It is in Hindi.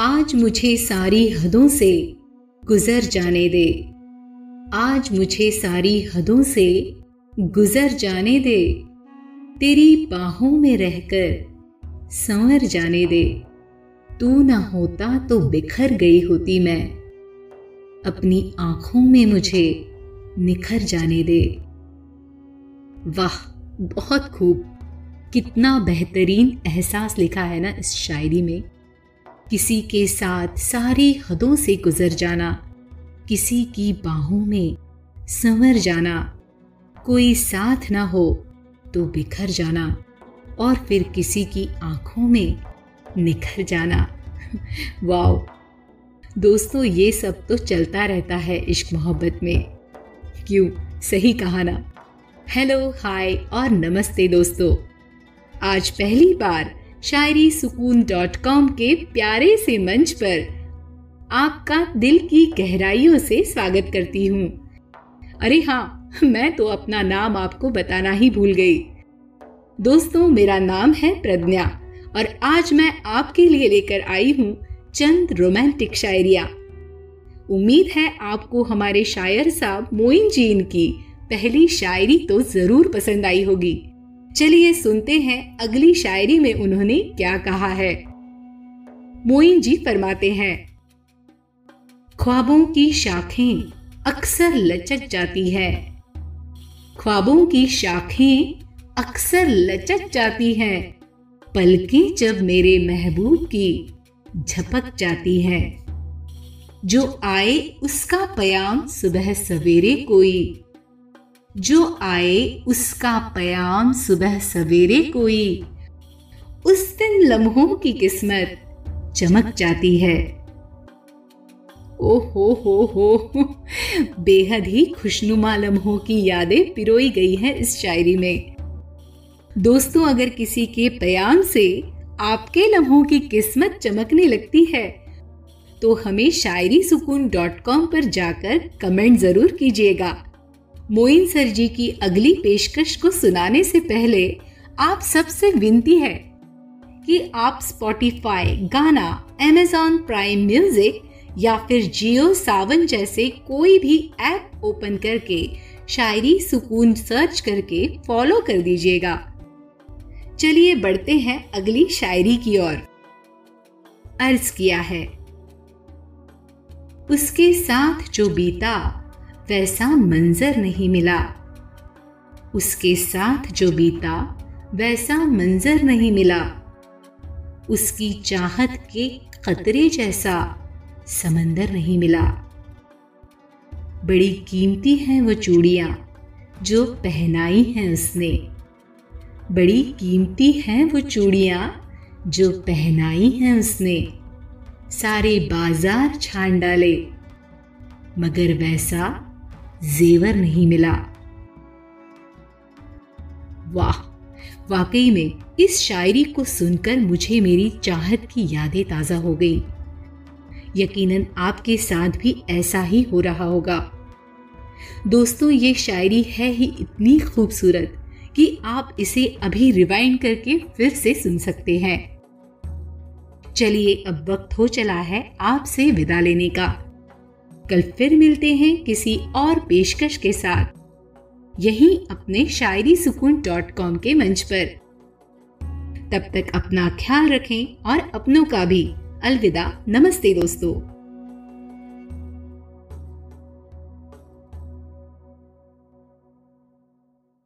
आज मुझे सारी हदों से गुजर जाने दे। आज मुझे सारी हदों से गुजर जाने दे। तेरी बाहों में रहकर संवर जाने दे। तू ना होता तो बिखर गई होती मैं। अपनी आँखों में मुझे निखर जाने दे। वाह, बहुत खूब। कितना बेहतरीन एहसास लिखा है ना इस शायरी में। किसी के साथ सारी हदों से गुजर जाना, किसी की बाहों में संवर जाना। कोई साथ ना हो तो बिखर जाना और फिर किसी की आँखों में निखर जाना। वाओ! दोस्तों, ये सब तो चलता रहता है इश्क मोहब्बत में। क्यों? सही कहा ना। हेलो, हाय और नमस्ते दोस्तों। आज पहली बार शायरी सुकून डॉट कॉम के प्यारे से मंच पर आपका दिल की गहराइयों से स्वागत करती हूँ। अरे हाँ मैं तो अपना नाम आपको बताना ही भूल गई। दोस्तों, मेरा नाम है प्रज्ञा और आज मैं आपके लिए लेकर आई हूँ चंद रोमांटिक शायरिया। उम्मीद है आपको हमारे शायर साहब मोइन जीन की पहली शायरी तो ज़रूर पसंद आई होगी। चलिए सुनते हैं अगली शायरी में उन्होंने क्या कहा है। मोइन जी फरमाते हैं, ख्वाबों की शाखें अक्सर लचक जाती है। ख्वाबों की शाखें अक्सर लचक जाती हैं। पलकें जब मेरे महबूब की झपक जाती है। जो आए उसका पयाम सुबह सवेरे कोई। जो आए उसका पयाम सुबह सवेरे कोई। उस दिन लम्हों की किस्मत चमक जाती है। ओ हो हो हो। बेहद ही खुशनुमा लम्हों की यादें पिरोई गई हैं इस शायरी में। दोस्तों, अगर किसी के प्याम से आपके लम्हों की किस्मत चमकने लगती है तो हमें शायरी सुकून डॉट कॉम पर जाकर कमेंट ज़रूर कीजिएगा। मोइन सर जी की अगली पेशकश को सुनाने से पहले आप सबसे विनती है कि आप स्पॉटिफाई गाना एमेजॉन प्राइम म्यूज़िक या फिर जियो सावन जैसे कोई भी ऐप ओपन करके शायरी सुकून सर्च करके फॉलो कर दीजिएगा। चलिए बढ़ते हैं अगली शायरी की ओर। अर्ज़ किया है, उसके साथ जो बीता वैसा मंजर नहीं मिला। उसके साथ जो बीता, वैसा मंजर नहीं मिला। उसकी चाहत के खतरे जैसा समंदर नहीं मिला। बड़ी कीमती हैं वो चूड़ियाँ, जो पहनाई हैं उसने। बड़ी कीमती हैं वो चूड़ियाँ, जो पहनाई हैं उसने। सारे बाज़ार छान डाले। मगर वैसा जेवर नहीं मिला। वाह, वाकई में इस शायरी को सुनकर मुझे मेरी चाहत की यादें ताज़ा हो गई। यकीनन आपके साथ भी ऐसा ही हो रहा होगा। दोस्तों, ये शायरी है ही इतनी खूबसूरत कि आप इसे अभी रिवाइंड करके फिर से सुन सकते हैं। चलिए, अब वक्त हो चला है आपसे विदा लेने का। कल फिर मिलते हैं किसी और पेशकश के साथ। यही अपने शायरी सुकून डॉट कॉम के मंच पर। तब तक अपना ख्याल रखें और अपनों का भी। अलविदा, नमस्ते दोस्तों।